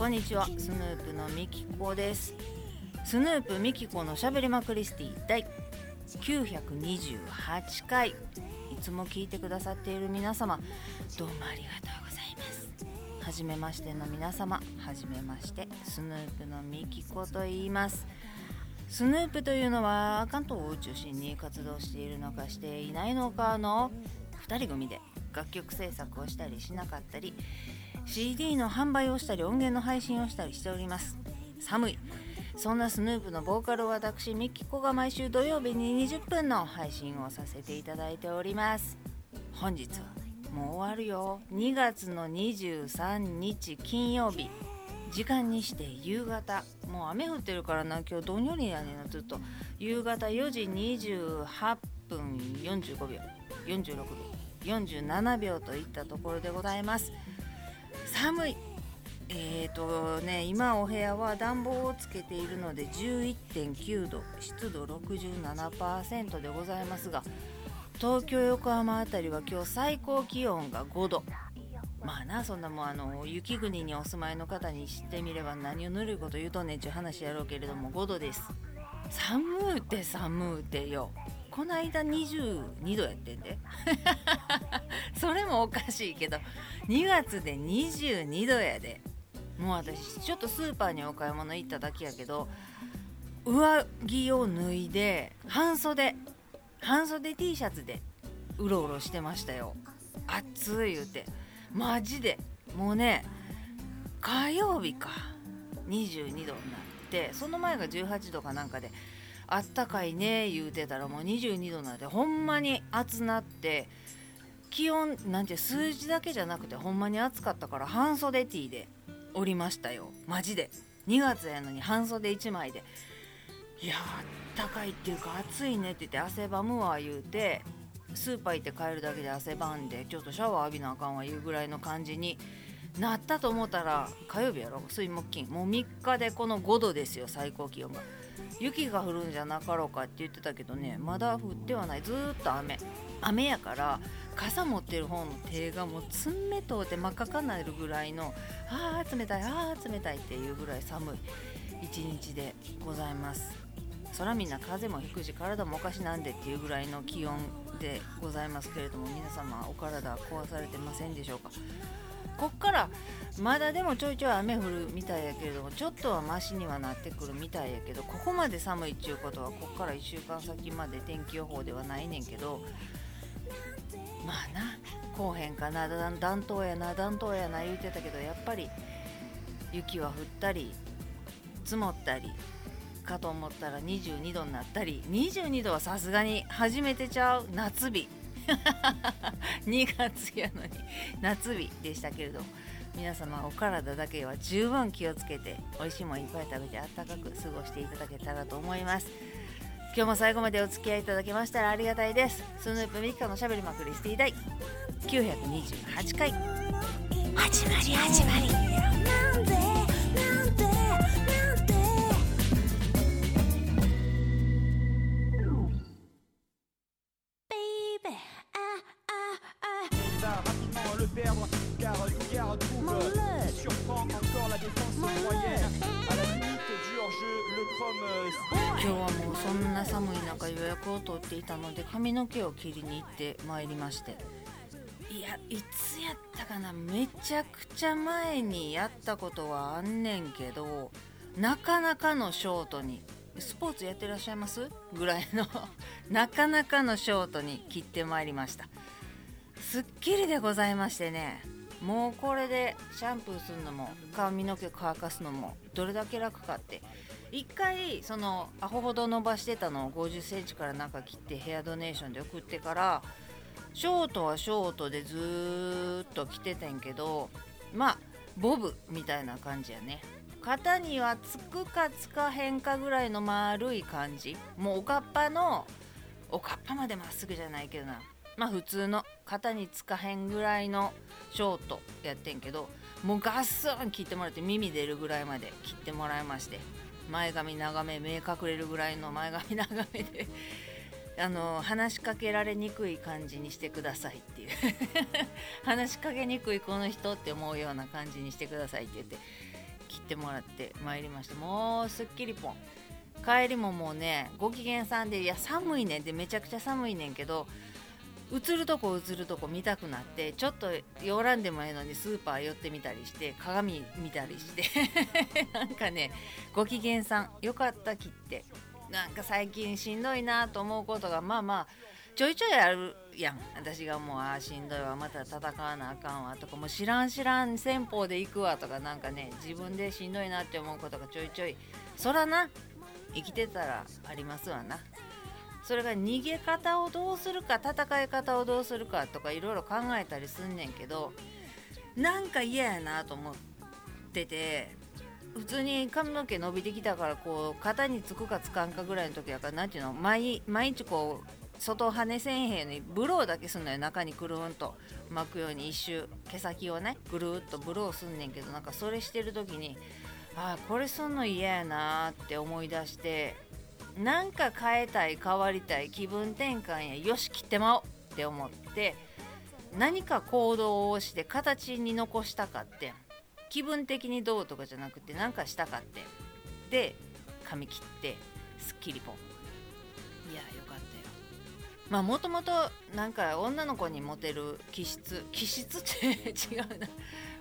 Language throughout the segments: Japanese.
こんにちは。スヌープのみきこです。スヌープみきこのしゃべりまクリスティ第928回。いつも聞いてくださっている皆様どうもありがとうございます。はじめましての皆様はじめましてスヌープのみきこと言います。スヌープというのは関東を中心に活動しているのかしていないのかの2人組で楽曲制作をしたりしなかったり CD の販売をしたり音源の配信をしたりしております。寒い。そんなスヌープのボーカルを私ミキコが毎週土曜日に20分の配信をさせていただいております。本日はもう終わるよ。2月の23日金曜日。時間にして夕方。もう雨降ってるからな。今日どんよりやねんな。ずっと夕方4時28分45秒。46秒。47秒といったところでございます。寒い。えーとね今お部屋は暖房をつけているので11.9度湿度67%でございますが東京横浜辺りは今日最高気温が5度。まあなそんなもうあの雪国にお住まいの方に知ってみれば何をぬるいこと言うとんねんちゅう話やろうけれども5度です。寒うて寒うてよ。この間22度やってんで。それもおかしいけど。2月で22度やで。もう私ちょっとスーパーにお買い物行っただけやけど上着を脱いで半袖。半袖 T シャツでうろうろしてましたよ。暑い言うて。マジで。もうね火曜日か。22度になってその前が18度かなんかであったかいね言うてたらもう22度なんでほんまに暑なって気温なんて数字だけじゃなくてほんまに暑かったから半袖 T でおりましたよ。マジで。2月やのに半袖1枚で。いやあったかいっていうか暑いねって言って汗ばむわ言うてスーパー行って帰るだけで汗ばんでちょっとシャワー浴びなあかんわ言うぐらいの感じになったと思ったら火曜日やろ？水木金。もう3日でこの5度ですよ最高気温が。雪が降るんじゃなかろうかって言ってたけどねまだ降ってはない。ずーっと雨。雨やから傘持ってる方の手がもう冷とうて真っ赤かなるぐらいのあー冷たいあー冷たいっていうぐらい寒い。一日でございます。そらみんな風邪もひくし体もおかしなんでっていうぐらいの気温でございますけれども皆様お体壊されてませんでしょうか？こっからまだでもちょいちょい雨降るみたいやけれどもちょっとはマシにはなってくるみたいやけどここまで寒いっちゅうことはこっから1週間先まで天気予報ではないねんけどまあなこうへんかな暖冬やな暖冬やな言うてたけどやっぱり雪は降ったり積もったりかと思ったら22度になったり22度はさすがに初めてちゃう夏日。2月やのに夏日でしたけれど皆様お体だけは十分気をつけて美味しいもんいっぱい食べてあったかく過ごしていただけたらと思います。今日も最後までお付き合いいただけましたらありがたいです。スヌープミカのしゃべりまくりスティ第928回。始まり始まり。髪の毛を切りに行ってまいりまして。いやいつやったかな。めちゃくちゃ前にやったことはあんねんけどなかなかのショートにスポーツやってらっしゃいます？ぐらいの。なかなかのショートに切ってまいりました。すっきりでございましてね。もうこれでシャンプーするのも髪の毛乾かすのもどれだけ楽かって一回そのアホほど伸ばしてたのを5 0センチから中切ってヘアドネーションで送ってからショートはショートでずっと着ててんけどまあボブみたいな感じやね。肩にはつくかつかへんかぐらいの丸い感じ。もうおかっぱのおかっぱまでまっすぐじゃないけどな。まあ普通の肩につかへんぐらいのショートやってんけどもうガッスン切ってもらって耳出るぐらいまで切ってもらいまして。前髪長め目隠れるぐらいの前髪長めで あの話しかけられにくい感じにしてくださいっていう。話しかけにくいこの人って思うような感じにしてくださいって言って切ってもらってまいりました。もうすっきりポン帰りももうねご機嫌さんでいや寒いねんでめちゃくちゃ寒いねんけど映るとこ映るとこ見たくなってちょっと寄らんでもええのにスーパー寄ってみたりして鏡見たりして なんかねご機嫌さんよかった切ってなんか最近しんどいなと思うことがまあまあちょいちょいあるやん。私がもうああしんどいわまた戦わなあかんわとかもう知らん知らん戦法で行くわとかなんかね自分でしんどいなって思うことがちょいちょいそらな生きてたらありますわな。それが逃げ方をどうするか戦い方をどうするかとかいろいろ考えたりすんねんけどなんか嫌やなと思ってて普通に髪の毛伸びてきたからこう肩につくかつかんかぐらいの時やから何ていうの毎毎日こう外羽せんへんにブローだけすんのよ中にくるんと。巻くように一周毛先をねぐるっとブローすんねんけどなんかそれしてる時にああこれすんの嫌やなって思い出してなんか変えたい変わりたい気分転換やよし切ってまおうって思って何か行動をして形に残したかって気分的にどうとかじゃなくて何かしたかってで髪切ってすっきりポンいやよかったよ。まあもともとなんか女の子にモテる気質気質って 違うな。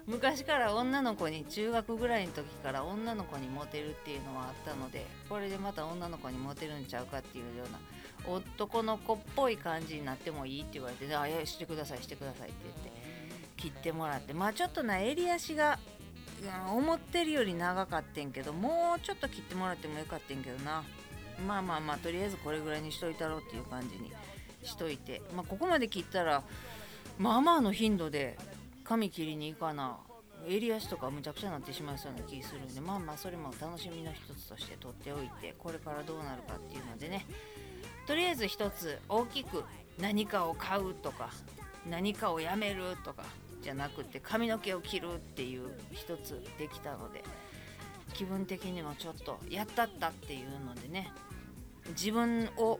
昔から女の子に中学ぐらいの時から女の子にモテるっていうのはあったのでこれでまた女の子にモテるんちゃうかっていうような男の子っぽい感じになってもいいって言われて「あいやしてくださいしてください」って言って切ってもらってまあちょっとな襟足が、うん、思ってるより長かってんけどもうちょっと切ってもらってもよかったんけどな。まあまあまあとりあえずこれぐらいにしといたろうっていう感じにしといて。まあここまで切ったらまあまあの頻度で髪切りに行かな。襟足とかむちゃくちゃになってしまいそうな気するんでまあまあそれも楽しみの一つとして取っておいてこれからどうなるかっていうのでね。とりあえず一つ大きく何かを買うとか何かをやめるとかじゃなくて髪の毛を切るっていう一つできたので気分的にもちょっとやったったっていうのでね。自分を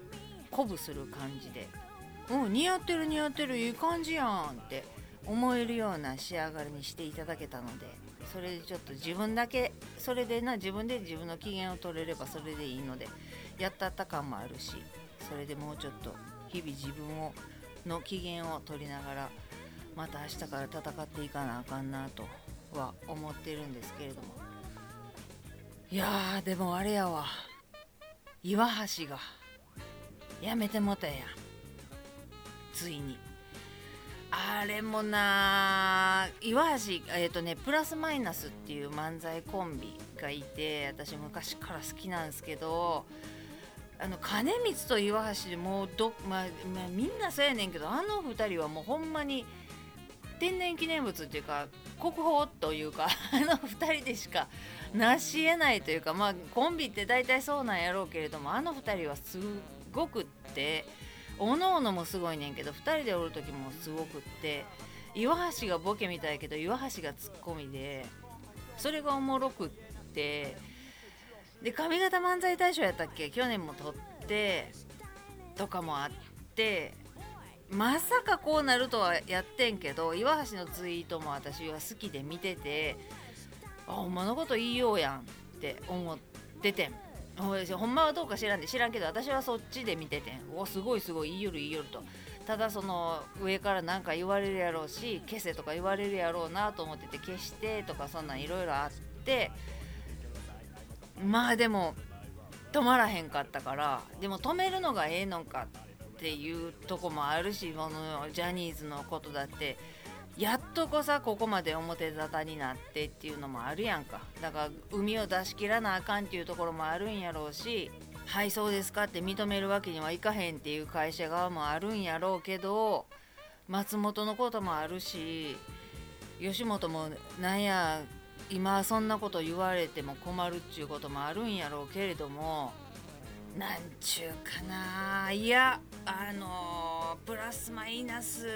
鼓舞する感じで「うん似合ってる似合ってるいい感じやん」って思えるような仕上がりにしていただけたのでそれでちょっと自分だけそれでな自分で自分の機嫌を取れればそれでいいのでやったった感もあるしそれでもうちょっと日々自分をの機嫌を取りながらまた明日から戦っていかなあかんなとは思ってるんですけれども。いやーでもあれやわ。岩橋がやめてもたやついに。あれもな岩橋えっ、ー、とねプラスマイナスっていう漫才コンビがいて私昔から好きなんですけどあの金光と岩橋でもうど、まあ、まあ、みんなそうやねんけどあの2人はもうほんまに天然記念物っていうか国宝というか あの2人でしか成し得ないというかまあコンビって大体そうなんやろうけれどもあの2人はすごくっておのおのもすごいねんけど2人でおる時もすごくって岩橋がボケみたいけど岩橋がツッコミでそれがおもろくってで上方漫才大賞やったっけ？去年も撮ってとかもあってまさかこうなるとはやってんけど岩橋のツイートも私は好きで見ててあほんまのこと言いようやんって思っててん。ほんまはどうか知らんで知らんけど私はそっちで見ててん。おすごいすごい言いよる言いよると。ただその上から何か言われるやろうし消せとか言われるやろうなと思ってて消してとかそんなんいろいろあって。まあでも止まらへんかったから。でも止めるのがええのかっていうとこもあるしこのジャニーズのことだって。やっとこさここまで表沙汰になってっていうのもあるやんか。だから海を出し切らなあかんっていうところもあるんやろうしはいそうですかって認めるわけにはいかへんっていう会社側もあるんやろうけど松本のこともあるし吉本もなんや今そんなこと言われても困るっちゅうこともあるんやろうけれどもなんちゅうかな。いやあのプラスマイナス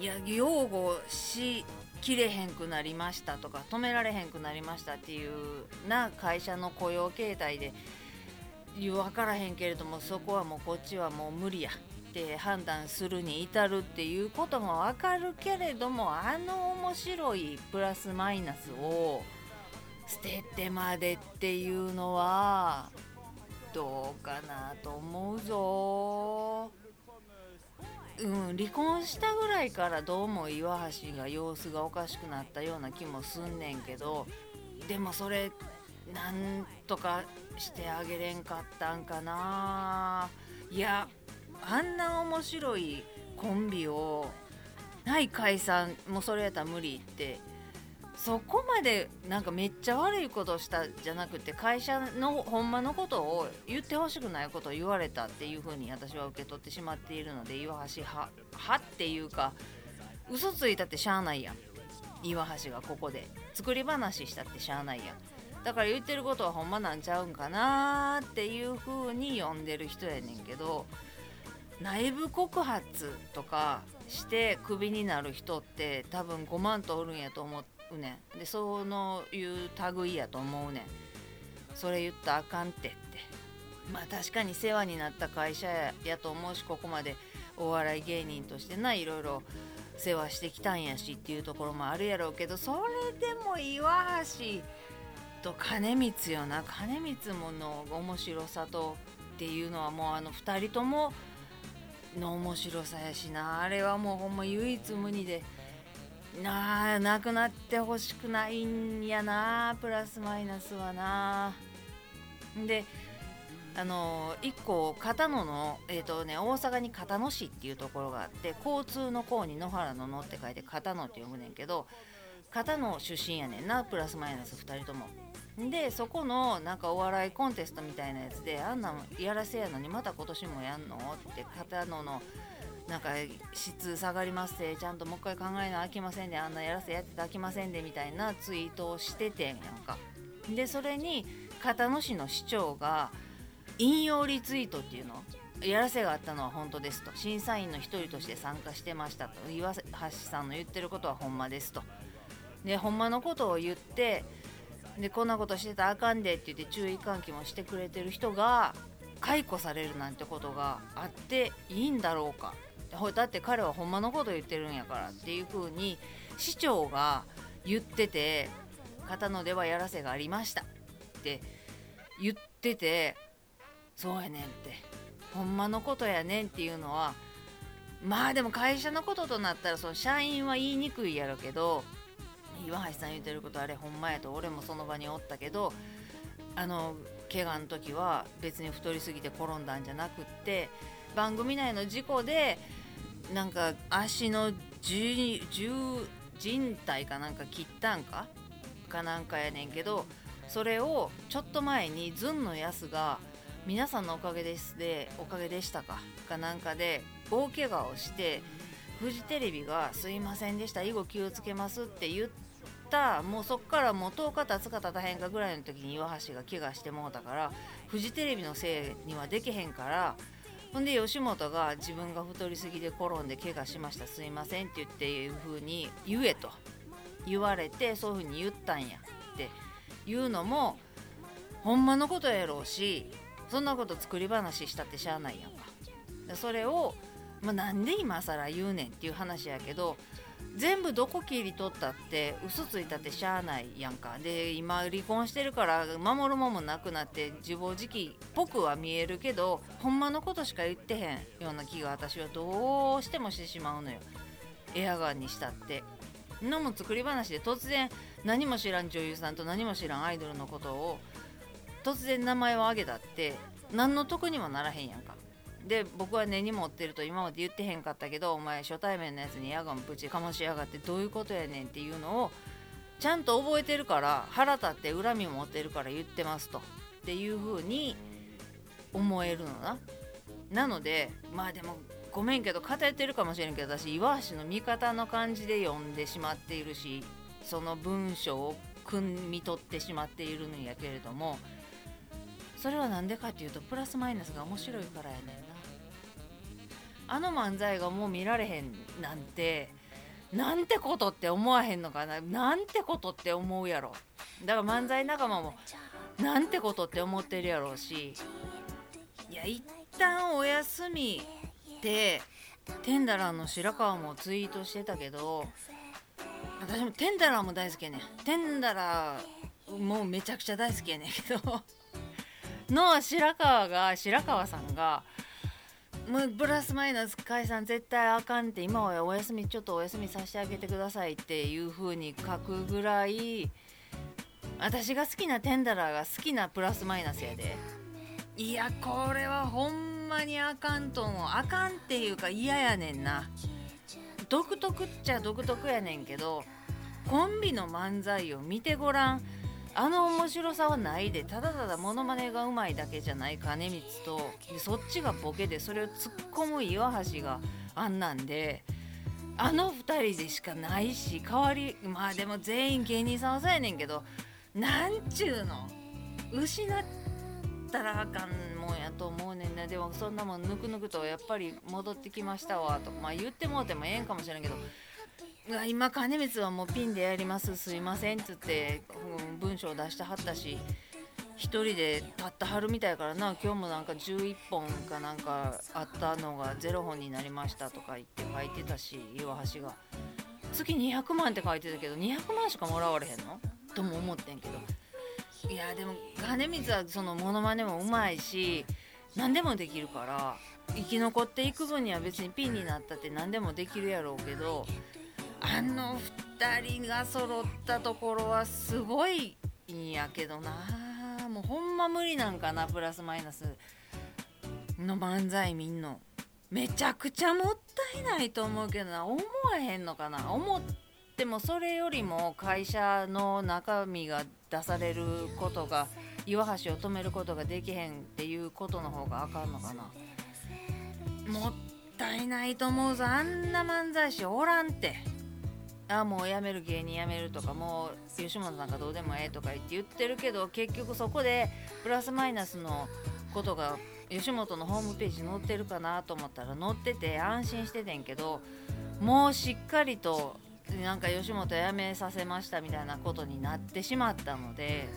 いや擁護しきれへんくなりましたとか止められへんくなりましたっていうな会社の雇用形態で分からへんけれどもそこはもうこっちはもう無理やって判断するに至るっていうこともわかるけれどもあの面白いプラスマイナスを捨ててまでっていうのはどうかなと思うぞ。うん離婚したぐらいからどうも岩橋が様子がおかしくなったような気もすんねんけどでもそれなんとかしてあげれんかったんかな。いやあんな面白いコンビをない解散もうそれやったら無理ってそこまでなんかめっちゃ悪いことしたじゃなくて会社のほんまのことを言ってほしくないことを言われたっていうふうに私は受け取ってしまっているので岩橋派派っていうか嘘ついたってしゃあないやん。岩橋がここで作り話したってしゃあないやん。だから言ってることはほんまなんちゃうんかなっていう風に読んでる人やねんけど内部告発とかしてクビになる人って多分5万とおるんやと思うねん。でそのいう類やと思うねん。それ言ったらあかんってって。まあ確かに世話になった会社やと思うしここまでお笑い芸人としてないろいろ世話してきたんやしっていうところもあるやろうけどそれでも岩橋と金光よな。金光もの面白さとっていうのはもうあの2人ともの面白さやしな。あれはもうほんま唯一無二で。なあなくなってほしくないんやな。プラスマイナスはな。であの1個片野の、えーとね、大阪に片野市っていうところがあって交通の甲に野原の野って書いて片野って読むねんけど片野出身やねんな。プラスマイナス2人とも。でそこのなんかお笑いコンテストみたいなやつであんなやらせやのにまた今年もやんのって片野のなんか質下がりますってちゃんともう一回考えなあきませんであんなやらせやってたあきませんでみたいなツイートをしててんやんか。でそれに片野市の市長が引用リツイートっていうのやらせがあったのは本当ですと。審査員の一人として参加してましたと岩橋さんの言ってることはほんまですと。でほんまのことを言ってでこんなことしてたらあかんでって言って注意喚起もしてくれてる人が解雇されるなんてことがあっていいんだろうか。だって彼はほんまのこと言ってるんやからっていう風に市長が言ってて片野ではやらせがありましたって言っててそうやねんって。ほんまのことやねんっていうのはまあでも会社のこととなったらその社員は言いにくいやろけど岩橋さん言ってることあれほんまやと俺もその場におったけどあの怪我の時は別に太りすぎて転んだんじゃなくって番組内の事故でなんか足の重靭帯かなんか切ったんか？かなんかやねんけどそれをちょっと前にずんのやすが「皆さんのおかげです」で「おかげでしたか」かなんかで大怪我をしてフジテレビが「すいませんでした以後気をつけます」って言ってたもうそっからもう10日経つか経たへんかぐらいの時に岩橋が怪我してもうたからフジテレビのせいにはできへんからほんで吉本が自分が太りすぎで転んで怪我しました。すいませんって言っていう風に言えと。言われてそういう風に言ったんやって。いうのもほんまのことやろうしそんなこと作り話したってしゃあないやんか。それを、まあ、なんで今更言うねんっていう話やけど全部どこ切り取ったって嘘ついたってしゃあないやんか。で今離婚してるから守るもんもなくなって自暴自棄っぽくは見えるけどほんまのことしか言ってへんような気が私はどうしてもしてしまうのよ。エアガンにしたって。のも作り話で突然何も知らん女優さんと何も知らんアイドルのことを突然名前を挙げたって何の得にもならへんやんか。で僕は根に持ってると今まで言ってへんかったけどお前初対面のやつにヤガンプチかもしやがってどういうことやねんっていうのをちゃんと覚えてるから腹立って恨み持ってるから言ってますとっていう風に思えるのな。なのでまあでもごめんけど偏ってるかもしれんけど私岩橋の味方の感じで読んでしまっているしその文章を汲み取ってしまっているんやけれどもそれは何でかっていうとプラスマイナスが面白いからやねん。あの漫才がもう見られへんなんてなんてことって思わへんのかな。なんてことって思うやろ。だから漫才仲間もなんてことって思ってるやろうし。いや一旦お休みってテンダラーの白川もツイートしてたけど私もテンダラーも大好きやねん。テンダラーもうめちゃくちゃ大好きやねんけど。の白川が白川さんがもうプラスマイナス解散絶対あかんって今はお休みちょっとお休みさせてあげてくださいっていう風に書くぐらい私が好きなテンダラーが好きなプラスマイナスやで。いやこれはほんまにあかんと思う。あかんっていうか嫌やねんな。独特っちゃ独特やねんけどコンビの漫才を見てごらん。あの面白さはないでただただモノマネがうまいだけじゃない金光とそっちがボケでそれを突っ込む岩橋があんなんであの2人でしかないし代わりまあでも全員芸人さんはそうやねんけどなんちゅうの失ったらあかんもんやと思うねんな。でもそんなもんぬくぬくとやっぱり戻ってきましたわとまあ言ってもうてもええんかもしれんけど今金光はもうピンでやりますすいませんっつって、うん文章出してはったし一人で立ってはるみたいからな今日もなんか11本かなんかあったのが0本になりましたとか言って書いてたし岩橋が。月200万って書いてたけど200万しかもらわれへんの？とも思ってんけど。いやでも金光はそのモノマネもうまいし何でもできるから生き残っていく分には別にピンになったって何でもできるやろうけどあの2人が揃ったところはすごいんやけどな。もうほんま無理なんかなプラスマイナスの漫才見んの。めちゃくちゃもったいないと思うけどな。思わへんのかな。思ってもそれよりも会社の中身が出されることが岩橋を止めることができへんっていうことの方があかんのかな。もったいないと思うぞ。あんな漫才師おらんって。あもう辞める芸人辞めるとかもう吉本なんかどうでもええとか言って言ってるけど結局そこでプラスマイナスのことが吉本のホームページに載ってるかなと思ったら載ってて安心しててんけどもうしっかりとなんか吉本辞めさせましたみたいなことになってしまったので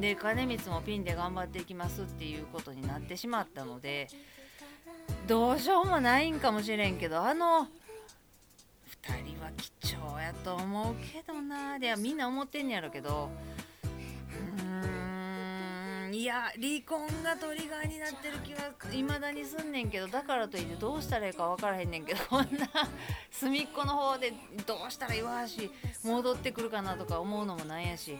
で金光もピンで頑張っていきますっていうことになってしまったのでどうしようもないんかもしれんけどあの2人貴重やと思うけどな。でみんな思ってんやろうけど。うーん。いや離婚がトリガーになってる気はいまだにすんねんけどだからといってどうしたらいいか分からへんねんけど。こんな隅っこの方でどうしたら岩橋戻ってくるかなとか思うのもなんやし。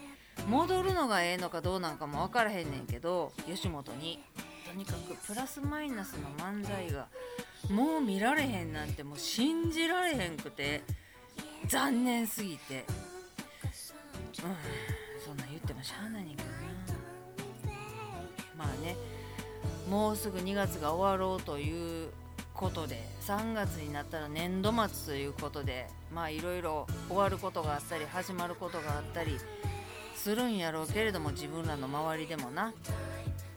戻るのがええのかどうなんかも分からへんねんけど。吉本に。とにかくプラスマイナスの漫才がもう見られへんなんてもう信じられへんくて。残念すぎて。うん。そんなん言ってもしゃあないねんけどな。まあね。もうすぐ2月が終わろうということで3月になったら年度末ということでまあいろいろ終わることがあったり始まることがあったりするんやろうけれども自分らの周りでもな。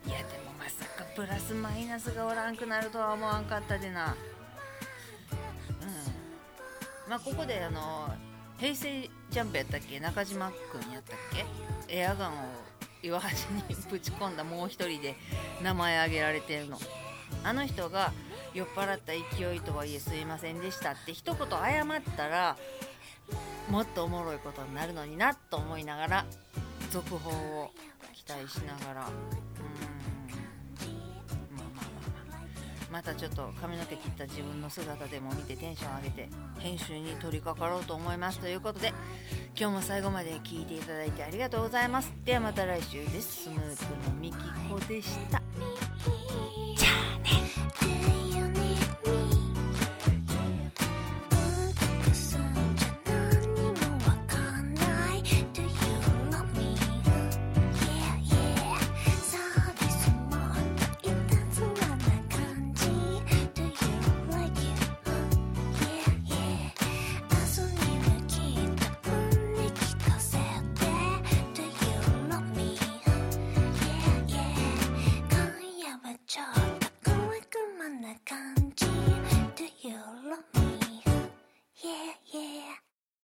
いやでもまさかプラスマイナスがおらんくなるとは思わんかったでな。まあここであの平成ジャンプやったっけ？中島くんやったっけ？エアガンを岩橋にぶち込んだもう一人で名前挙げられてるの。あの人が酔っ払った勢いとはいえすいませんでしたって一言謝ったらもっとおもろいことになるのになと思いながら続報を期待しながら。うん。またちょっと髪の毛切った自分の姿でも見てテンション上げて編集に取り掛かろうと思いますということで今日も最後まで聞いていただいてありがとうございます。ではまた来週です。スヌープのみきこでした。